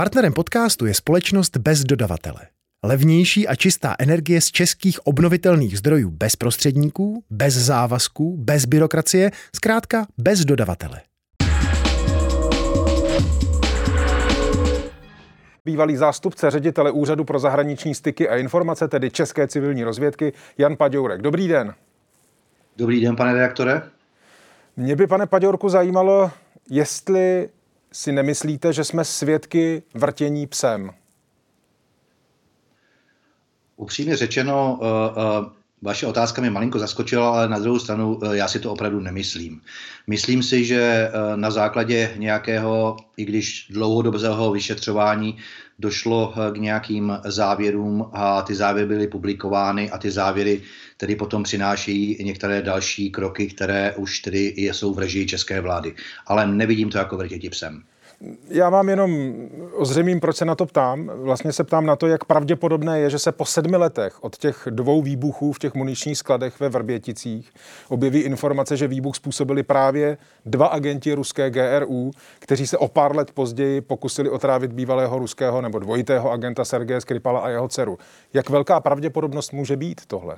Partnerem podcastu je společnost bez dodavatele. Levnější a čistá energie z českých obnovitelných zdrojů bez prostředníků, bez závazků, bez byrokracie, zkrátka bez dodavatele. Bývalý zástupce ředitele Úřadu pro zahraniční styky a informace, tedy České civilní rozvědky, Jan Paďourek. Dobrý den. Dobrý den, pane redaktore. Mě by, pane Paďourku, zajímalo, jestli si nemyslíte, že jsme svědky vrtění psem? Upřímně řečeno, uh, uh, vaše otázka mě malinko zaskočila, ale na druhou stranu uh, já si to opravdu nemyslím. Myslím si, že na základě nějakého, i když dlouhodobého vyšetřování, došlo k nějakým závěrům a ty závěry byly publikovány a ty závěry tedy potom přinášejí některé další kroky, které už tedy jsou v režii české vlády. Ale nevidím to jako vrtěti psem. Já vám jenom ozřejmím, proč se na to ptám. Vlastně se ptám na to, jak pravděpodobné je, že se po sedmi letech od těch dvou výbuchů v těch muničních skladech ve Vrběticích objeví informace, že výbuch způsobili právě dva agenti ruské GRU, kteří se o pár let později pokusili otrávit bývalého ruského nebo dvojitého agenta Sergeje Skripala a jeho dceru. Jak velká pravděpodobnost může být tohle?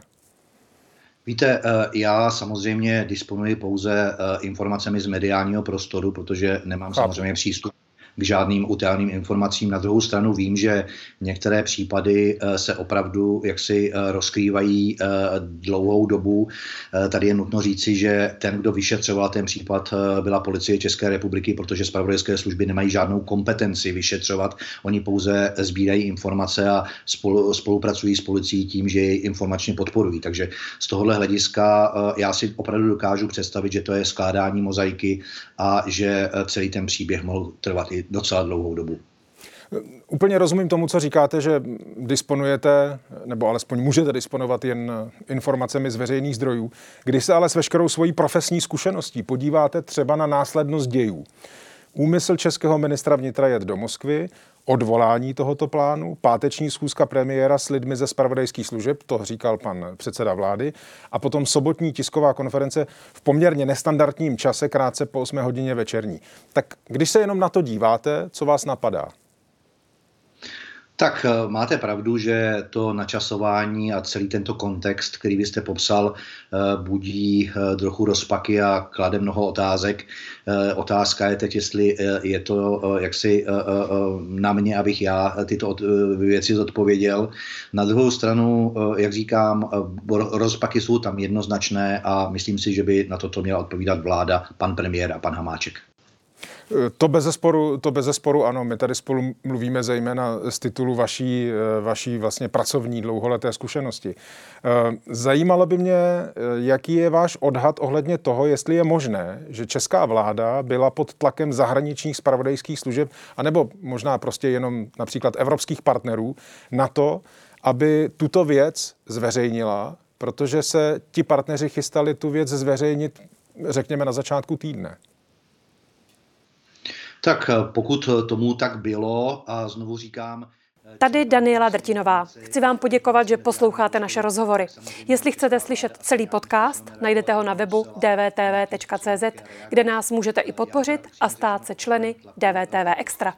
Víte, eh, já samozřejmě disponuji pouze eh, informacemi z mediálního prostoru, protože nemám samozřejmě přístup k žádným utajeným informacím. Na druhou stranu vím, že některé případy eh, se opravdu jaksi eh, rozkrývají eh, dlouhou dobu. Tady je nutno říci, že ten, kdo vyšetřoval ten případ, byla policie České republiky, protože zpravodajské služby nemají žádnou kompetenci vyšetřovat. Oni pouze sbírají informace a spolu, spolupracují s policií tím, že ji informačně podporují. Takže z tohohle hlediska já si opravdu dokážu představit, že to je skládání mozaiky a že celý ten příběh mohl trvat i docela dlouhou dobu. Úplně rozumím tomu, co říkáte, že disponujete, nebo alespoň můžete disponovat jen informacemi z veřejných zdrojů. Když se ale s veškerou svojí profesní zkušeností podíváte třeba na následnost dějů, úmysl českého ministra vnitra jet do Moskvy, odvolání tohoto plánu, páteční schůzka premiéra s lidmi ze spravodajských služeb, to říkal pan předseda vlády, a potom sobotní tisková konference v poměrně nestandardním čase, krátce po 8 hodině večerní. Tak když se jenom na to díváte, co vás napadá? Tak eh, máte pravdu, že to načasování a celý tento kontext, který byste popsal, eh, budí eh, trochu rozpaky a klade mnoho otázek. Otázka je teď, jestli je to jaksi na mě, abych já tyto věci zodpověděl. Na druhou stranu, jak říkám, rozpaky jsou tam jednoznačné a myslím si, že by na toto měla odpovídat vláda, pan premiér a pan Hamáček. To bez zesporu, to bez zesporu ano. My tady spolu mluvíme zejména z titulu vaší, vaší vlastně pracovní dlouholeté zkušenosti. Eh, zajímalo by mě, eh, jaký je váš odhad ohledně toho, jestli je možné, že česká vláda byla pod tlakem zahraničních spravodajských služeb, anebo možná prostě jenom například evropských partnerů, na to, aby tuto věc zveřejnila, protože se ti partneři chystali tu věc zveřejnit, řekněme, na začátku týdne. Tak eh, pokud tomu tak bylo, a znovu říkám, eh, Tady Daniela Drtinová. Chci vám poděkovat, že posloucháte naše rozhovory. Jestli chcete slyšet celý podcast, najdete ho na webu dvtv.cz, kde nás můžete i podpořit a stát se členy DVTV Extra.